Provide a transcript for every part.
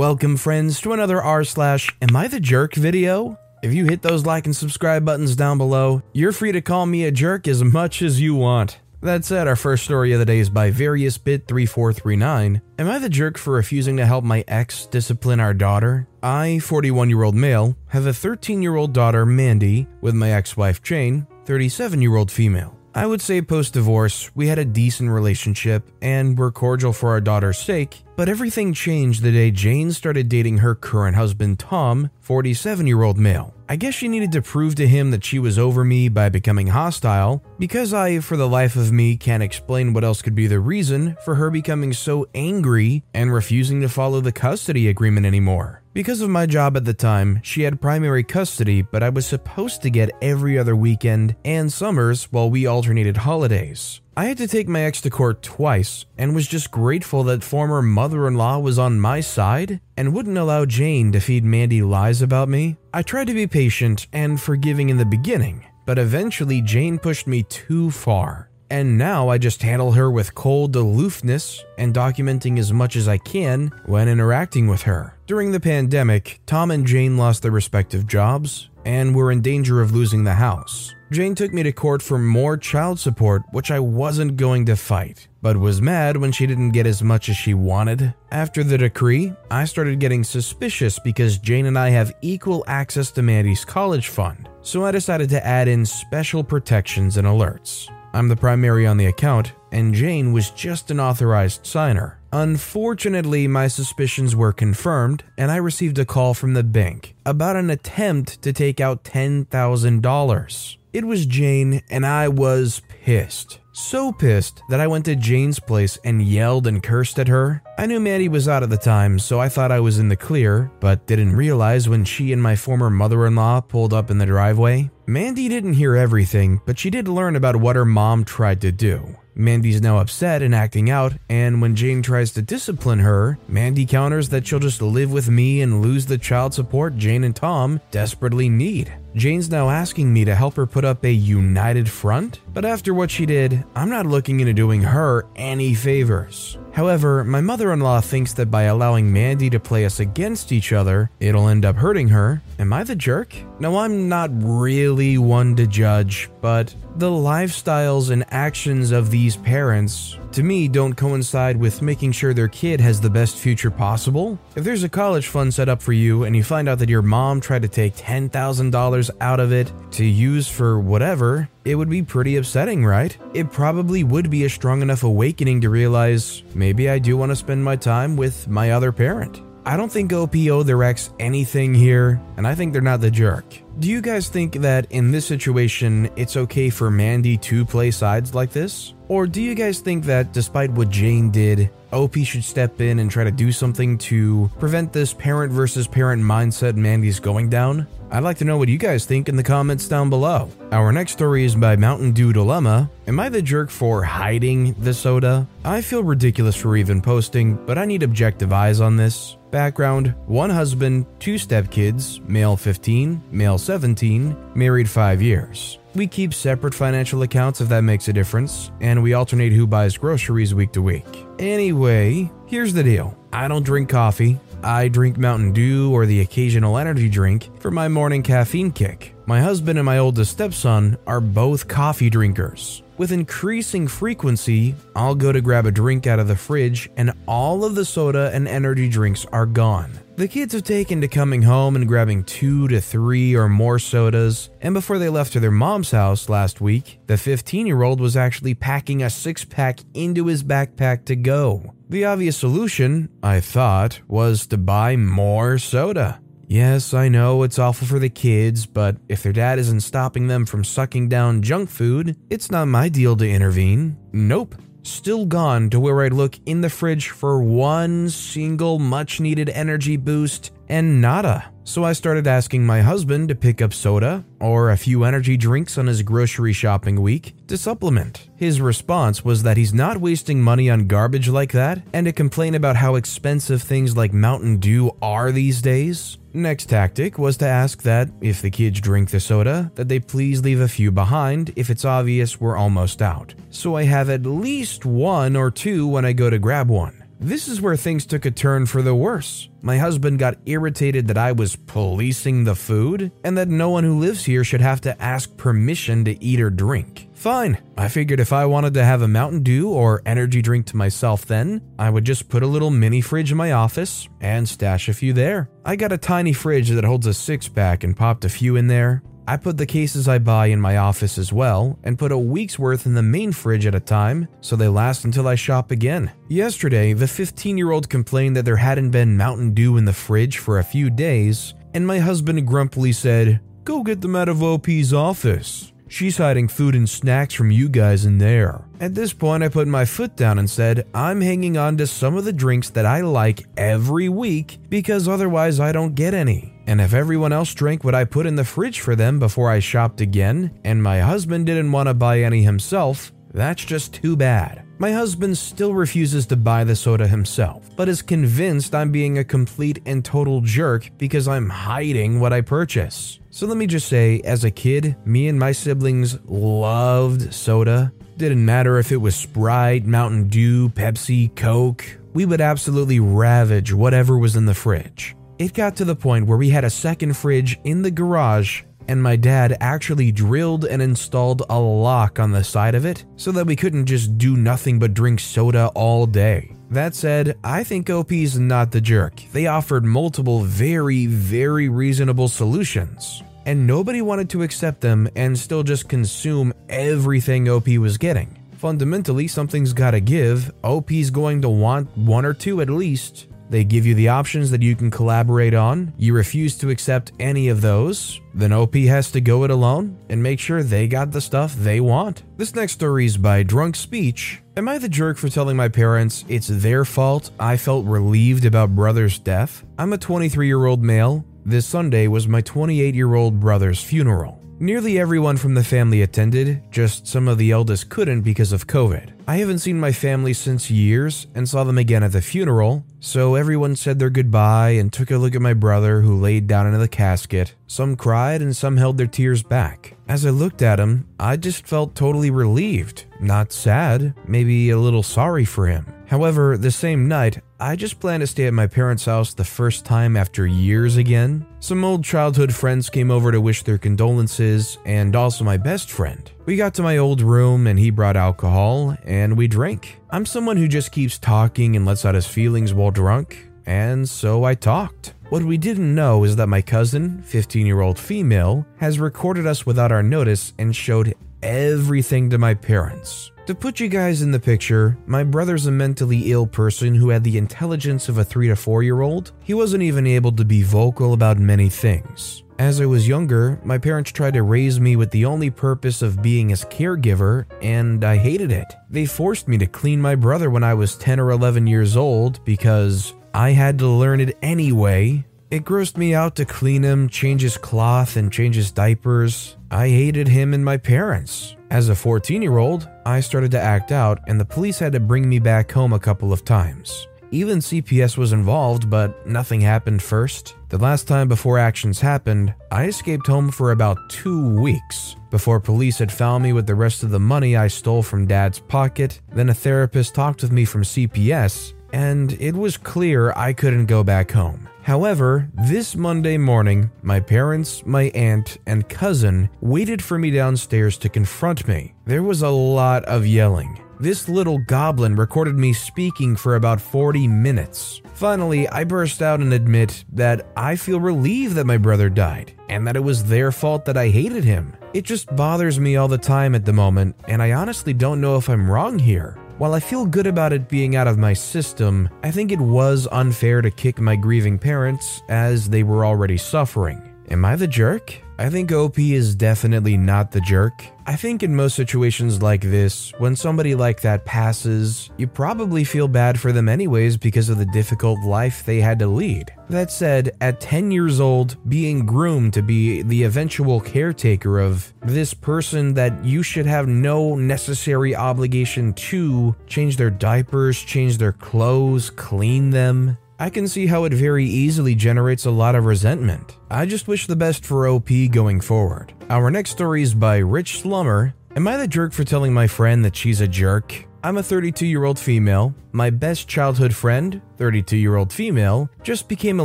Welcome, friends, to another r slash Am I the Jerk video. If you hit those like and subscribe buttons down below, you're free to call me a jerk as much as you want. That said, our first story of the day is by VariousBit3439. Am I the jerk for refusing to help my ex discipline our daughter? I, 41 year old male, have a 13 year old daughter, Mandy, with my ex wife, Jane, 37 year old female. I would say post divorce, we had a decent relationship and were cordial for our daughter's sake, but everything changed the day Jane started dating her current husband, Tom, 47 year old male. I guess she needed to prove to him that she was over me by becoming hostile, because I, for the life of me, can't explain what else could be the reason for her becoming so angry and refusing to follow the custody agreement anymore. Because of my job at the time, she had primary custody, but I was supposed to get every other weekend and summers while we alternated holidays. I had to take my ex to court twice and was just grateful that former mother in law was on my side and wouldn't allow Jane to feed Mandy lies about me. I tried to be patient and forgiving in the beginning, but eventually Jane pushed me too far and now I just handle her with cold aloofness and documenting as much as I can when interacting with her. During the pandemic, Tom and Jane lost their respective jobs and were in danger of losing the house. Jane took me to court for more child support, which I wasn't going to fight, but was mad when she didn't get as much as she wanted. After the decree, I started getting suspicious because Jane and I have equal access to Mandy's college fund, so I decided to add in special protections and alerts. I'm the primary on the account, and Jane was just an authorized signer. Unfortunately, my suspicions were confirmed, and I received a call from the bank about an attempt to take out $10,000. It was Jane, and I was pissed. So pissed that I went to Jane's place and yelled and cursed at her. I knew Mandy was out at the time, so I thought I was in the clear, but didn't realize when she and my former mother in law pulled up in the driveway. Mandy didn't hear everything, but she did learn about what her mom tried to do. Mandy's now upset and acting out, and when Jane tries to discipline her, Mandy counters that she'll just live with me and lose the child support Jane and Tom desperately need. Jane's now asking me to help her put up a united front, but after what she did, I'm not looking into doing her any favors. However, my mother in law thinks that by allowing Mandy to play us against each other, it'll end up hurting her. Am I the jerk? Now, I'm not really one to judge, but the lifestyles and actions of these parents to me don't coincide with making sure their kid has the best future possible. If there's a college fund set up for you and you find out that your mom tried to take $10,000 out of it to use for whatever, it would be pretty upsetting, right? It probably would be a strong enough awakening to realize maybe I do want to spend my time with my other parent. I don't think OPO their ex anything here, and I think they're not the jerk. Do you guys think that in this situation it's okay for Mandy to play sides like this? Or do you guys think that despite what Jane did, OP should step in and try to do something to prevent this parent versus parent mindset Mandy's going down? I'd like to know what you guys think in the comments down below. Our next story is by Mountain Dew Dilemma. Am I the jerk for hiding the soda? I feel ridiculous for even posting, but I need objective eyes on this. Background One husband, two stepkids, male 15, male 17, married 5 years. We keep separate financial accounts if that makes a difference, and we alternate who buys groceries week to week. Anyway, here's the deal I don't drink coffee. I drink Mountain Dew or the occasional energy drink for my morning caffeine kick. My husband and my oldest stepson are both coffee drinkers. With increasing frequency, I'll go to grab a drink out of the fridge and all of the soda and energy drinks are gone. The kids have taken to coming home and grabbing two to three or more sodas, and before they left to their mom's house last week, the 15 year old was actually packing a six pack into his backpack to go. The obvious solution, I thought, was to buy more soda. Yes, I know it's awful for the kids, but if their dad isn't stopping them from sucking down junk food, it's not my deal to intervene. Nope. still gone to where I'd look in the fridge for one single much needed energy boost and nada. So I started asking my husband to pick up soda or a few energy drinks on his grocery shopping week to supplement. His response was that he's not wasting money on garbage like that and to complain about how expensive things like Mountain Dew are these days. Next tactic was to ask that if the kids drink the soda, that they please leave a few behind if it's obvious we're almost out. So I have at least one or two when I go to grab one. This is where things took a turn for the worse. My husband got irritated that I was policing the food and that no one who lives here should have to ask permission to eat or drink. Fine, I figured if I wanted to have a Mountain Dew or energy drink to myself, then I would just put a little mini fridge in my office and stash a few there. I got a tiny fridge that holds a six pack and popped a few in there. I put the cases I buy in my office as well and put a week's worth in the main fridge at a time so they last until I shop again. Yesterday, the 15 year old complained that there hadn't been Mountain Dew in the fridge for a few days, and my husband grumpily said, Go get them out of OP's office. She's hiding food and snacks from you guys in there. At this point, I put my foot down and said, I'm hanging on to some of the drinks that I like every week because otherwise I don't get any. And if everyone else drank what I put in the fridge for them before I shopped again, and my husband didn't want to buy any himself, that's just too bad. My husband still refuses to buy the soda himself, but is convinced I'm being a complete and total jerk because I'm hiding what I purchase. So let me just say, as a kid, me and my siblings loved soda. Didn't matter if it was Sprite, Mountain Dew, Pepsi, Coke, we would absolutely ravage whatever was in the fridge. It got to the point where we had a second fridge in the garage, and my dad actually drilled and installed a lock on the side of it so that we couldn't just do nothing but drink soda all day. That said, I think OP's not the jerk. They offered multiple very, very reasonable solutions, and nobody wanted to accept them and still just consume everything OP was getting. Fundamentally, something's gotta give. OP's going to want one or two at least. They give you the options that you can collaborate on. You refuse to accept any of those, then OP has to go it alone and make sure they got the stuff they want. This next story is by Drunk Speech. Am I the jerk for telling my parents it's their fault I felt relieved about brother's death? I'm a 23 year old male. This Sunday was my 28 year old brother's funeral. Nearly everyone from the family attended, just some of the eldest couldn't because of COVID. I haven't seen my family since years and saw them again at the funeral, so everyone said their goodbye and took a look at my brother who laid down in the casket. Some cried and some held their tears back. As I looked at him, I just felt totally relieved. Not sad, maybe a little sorry for him. However, the same night, I just planned to stay at my parents' house the first time after years again. Some old childhood friends came over to wish their condolences, and also my best friend. We got to my old room and he brought alcohol, and we drank. I'm someone who just keeps talking and lets out his feelings while drunk, and so I talked. What we didn't know is that my cousin, 15 year old female, has recorded us without our notice and showed everything to my parents. To put you guys in the picture, my brother's a mentally ill person who had the intelligence of a 3 to 4 year old. He wasn't even able to be vocal about many things. As I was younger, my parents tried to raise me with the only purpose of being his caregiver, and I hated it. They forced me to clean my brother when I was 10 or 11 years old because I had to learn it anyway. It grossed me out to clean him, change his cloth, and change his diapers. I hated him and my parents. As a 14 year old, I started to act out, and the police had to bring me back home a couple of times. Even CPS was involved, but nothing happened first. The last time before actions happened, I escaped home for about two weeks before police had found me with the rest of the money I stole from dad's pocket. Then a therapist talked with me from CPS, and it was clear I couldn't go back home. However, this Monday morning, my parents, my aunt, and cousin waited for me downstairs to confront me. There was a lot of yelling. This little goblin recorded me speaking for about 40 minutes. Finally, I burst out and admit that I feel relieved that my brother died and that it was their fault that I hated him. It just bothers me all the time at the moment, and I honestly don't know if I'm wrong here. While I feel good about it being out of my system, I think it was unfair to kick my grieving parents as they were already suffering. Am I the jerk? I think OP is definitely not the jerk. I think in most situations like this, when somebody like that passes, you probably feel bad for them anyways because of the difficult life they had to lead. That said, at 10 years old, being groomed to be the eventual caretaker of this person that you should have no necessary obligation to change their diapers, change their clothes, clean them, I can see how it very easily generates a lot of resentment. I just wish the best for OP going forward. Our next story is by Rich Slummer. Am I the jerk for telling my friend that she's a jerk? I'm a 32 year old female. My best childhood friend, 32 year old female, just became a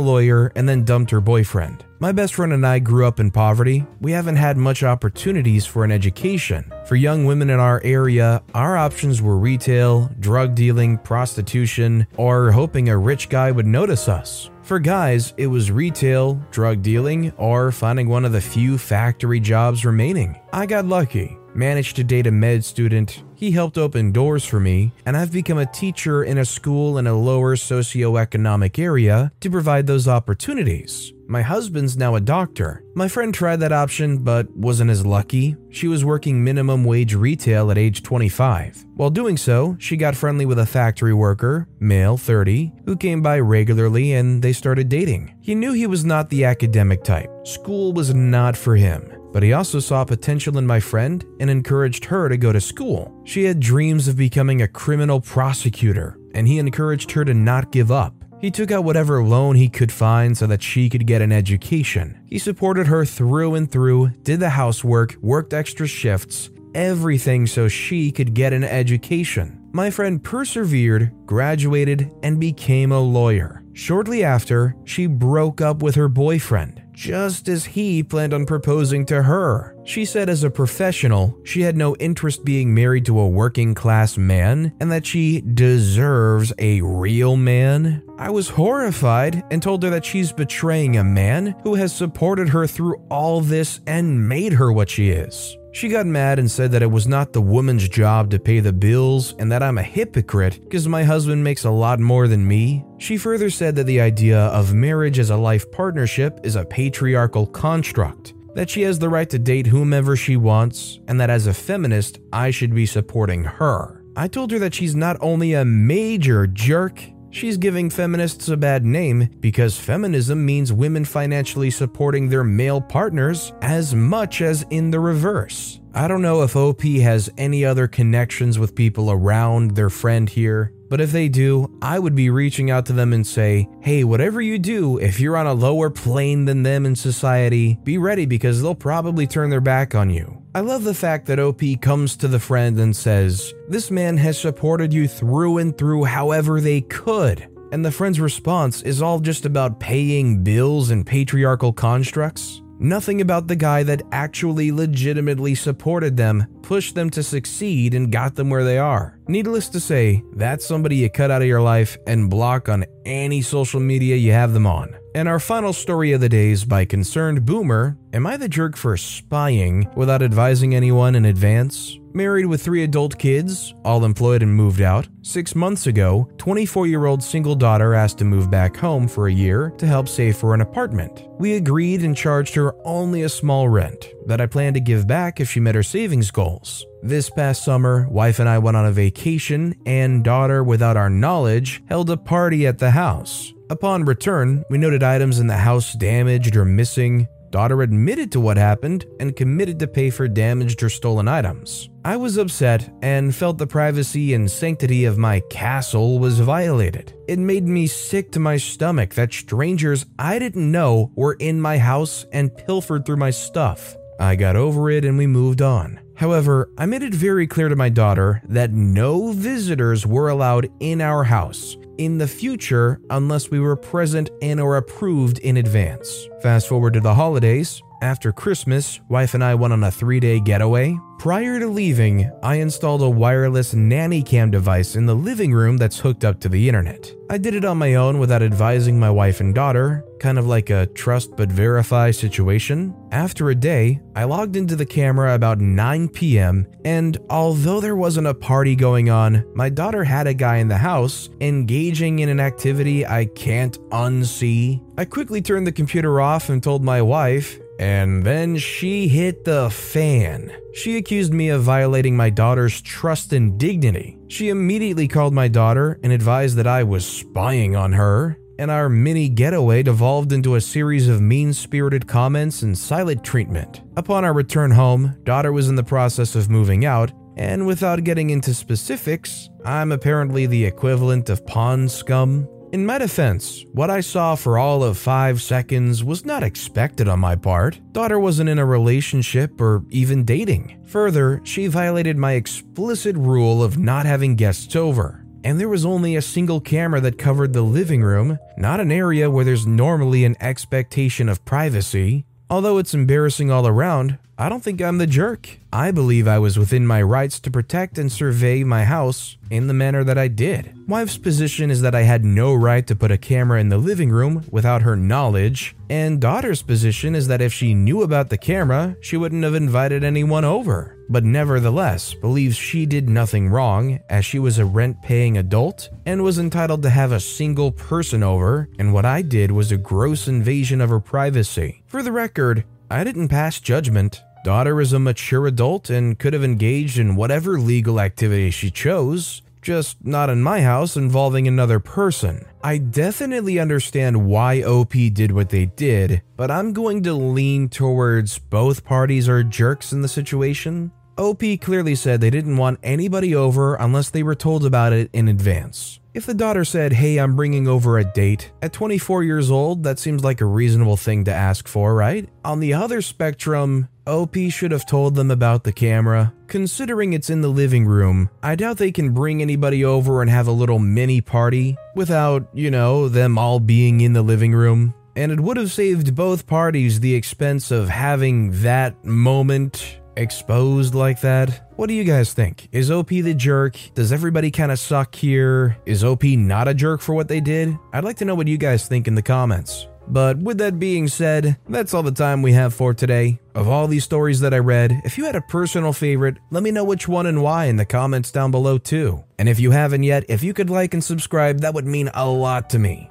lawyer and then dumped her boyfriend. My best friend and I grew up in poverty. We haven't had much opportunities for an education. For young women in our area, our options were retail, drug dealing, prostitution, or hoping a rich guy would notice us. For guys, it was retail, drug dealing, or finding one of the few factory jobs remaining. I got lucky, managed to date a med student, he helped open doors for me, and I've become a teacher in a school in a lower socioeconomic area to provide those opportunities. My husband's now a doctor. My friend tried that option but wasn't as lucky. She was working minimum wage retail at age 25. While doing so, she got friendly with a factory worker, male 30, who came by regularly and they started dating. He knew he was not the academic type. School was not for him but he also saw potential in my friend and encouraged her to go to school. She had dreams of becoming a criminal prosecutor, and he encouraged her to not give up. He took out whatever loan he could find so that she could get an education. He supported her through and through, did the housework, worked extra shifts, everything so she could get an education. My friend persevered, graduated, and became a lawyer. Shortly after, she broke up with her boyfriend just as he planned on proposing to her. She said, as a professional, she had no interest being married to a working class man and that she deserves a real man. I was horrified and told her that she's betraying a man who has supported her through all this and made her what she is. She got mad and said that it was not the woman's job to pay the bills and that I'm a hypocrite because my husband makes a lot more than me. She further said that the idea of marriage as a life partnership is a patriarchal construct, that she has the right to date whomever she wants, and that as a feminist, I should be supporting her. I told her that she's not only a major jerk, She's giving feminists a bad name because feminism means women financially supporting their male partners as much as in the reverse. I don't know if OP has any other connections with people around their friend here, but if they do, I would be reaching out to them and say, hey, whatever you do, if you're on a lower plane than them in society, be ready because they'll probably turn their back on you. I love the fact that OP comes to the friend and says, This man has supported you through and through however they could. And the friend's response is all just about paying bills and patriarchal constructs. Nothing about the guy that actually legitimately supported them, pushed them to succeed, and got them where they are. Needless to say, that's somebody you cut out of your life and block on any social media you have them on. And our final story of the day is by Concerned Boomer Am I the jerk for spying without advising anyone in advance? Married with three adult kids, all employed and moved out, six months ago, 24 year old single daughter asked to move back home for a year to help save for an apartment. We agreed and charged her only a small rent that I planned to give back if she met her savings goals. This past summer, wife and I went on a vacation, and daughter, without our knowledge, held a party at the house. Upon return, we noted items in the house damaged or missing, Daughter admitted to what happened and committed to pay for damaged or stolen items. I was upset and felt the privacy and sanctity of my castle was violated. It made me sick to my stomach that strangers I didn't know were in my house and pilfered through my stuff. I got over it and we moved on. However, I made it very clear to my daughter that no visitors were allowed in our house in the future unless we were present and or approved in advance. Fast forward to the holidays. After Christmas, wife and I went on a three day getaway. Prior to leaving, I installed a wireless nanny cam device in the living room that's hooked up to the internet. I did it on my own without advising my wife and daughter, kind of like a trust but verify situation. After a day, I logged into the camera about 9 p.m., and although there wasn't a party going on, my daughter had a guy in the house engaging in an activity I can't unsee. I quickly turned the computer off and told my wife, And then she hit the fan. She accused me of violating my daughter's trust and dignity. She immediately called my daughter and advised that I was spying on her, and our mini getaway devolved into a series of mean spirited comments and silent treatment. Upon our return home, daughter was in the process of moving out, and without getting into specifics, I'm apparently the equivalent of pond scum. In my defense, what I saw for all of five seconds was not expected on my part. Daughter wasn't in a relationship or even dating. Further, she violated my explicit rule of not having guests over. And there was only a single camera that covered the living room, not an area where there's normally an expectation of privacy. Although it's embarrassing all around, I don't think I'm the jerk. I believe I was within my rights to protect and survey my house in the manner that I did. Wife's position is that I had no right to put a camera in the living room without her knowledge, and daughter's position is that if she knew about the camera, she wouldn't have invited anyone over. But nevertheless, believes she did nothing wrong as she was a rent paying adult and was entitled to have a single person over, and what I did was a gross invasion of her privacy. For the record, I didn't pass judgment. Daughter is a mature adult and could have engaged in whatever legal activity she chose, just not in my house involving another person. I definitely understand why OP did what they did, but I'm going to lean towards both parties are jerks in the situation. OP clearly said they didn't want anybody over unless they were told about it in advance. If the daughter said, Hey, I'm bringing over a date, at 24 years old, that seems like a reasonable thing to ask for, right? On the other spectrum, OP should have told them about the camera. Considering it's in the living room, I doubt they can bring anybody over and have a little mini party without, you know, them all being in the living room. And it would have saved both parties the expense of having that moment exposed like that. What do you guys think? Is OP the jerk? Does everybody kind of suck here? Is OP not a jerk for what they did? I'd like to know what you guys think in the comments. But with that being said, that's all the time we have for today. Of all these stories that I read, if you had a personal favorite, let me know which one and why in the comments down below too. And if you haven't yet, if you could like and subscribe, that would mean a lot to me.